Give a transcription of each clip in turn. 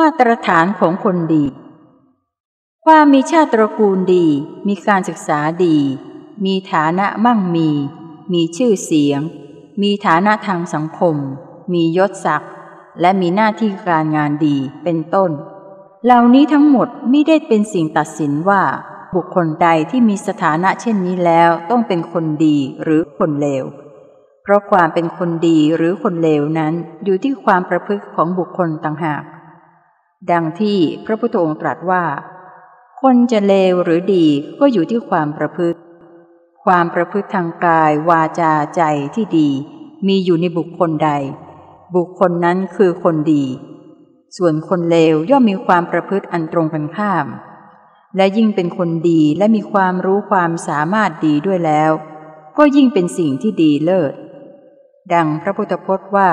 มาตรฐานของคนดี ความมีชาติตระกูลดี มีการศึกษาดี มีฐานะมั่งมี มีชื่อเสียง มีฐานะทางสังคม มียศศักดิ์และมีหน้าที่การงานดีเป็นต้น เหล่านี้ทั้งหมดไม่ได้เป็นสิ่งตัดสินว่า บุคคลใดที่มีสถานะเช่นนี้แล้วต้องเป็นคนดีหรือคนเลวเพราะความเป็นคนดีหรือคนเลวนั้นอยู่ที่ความประพฤติของบุคคลต่างหาก ดังที่พระพุทธองค์ตรัสว่า คนจะเลวหรือดีก็อยู่ที่ความประพฤติ ความประพฤติทางกายวาจาใจที่ดี มีอยู่ในบุคคลใด บุคคลนั้นคือคนดี ส่วนคนเลวย่อมมีความประพฤติอันตรงกันข้าม และยิ่งเป็นคนดีและมีความรู้ความสามารถดีด้วยแล้ว ก็ยิ่งเป็นสิ่งที่ดีเลิศ ดังพระพุทธพจน์ว่า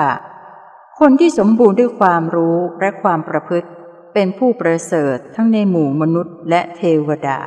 คนที่สมบูรณ์ด้วยความรู้และความประพฤติ เป็นผู้ประเสริฐทั้งในหมู่มนุษย์และเทวดา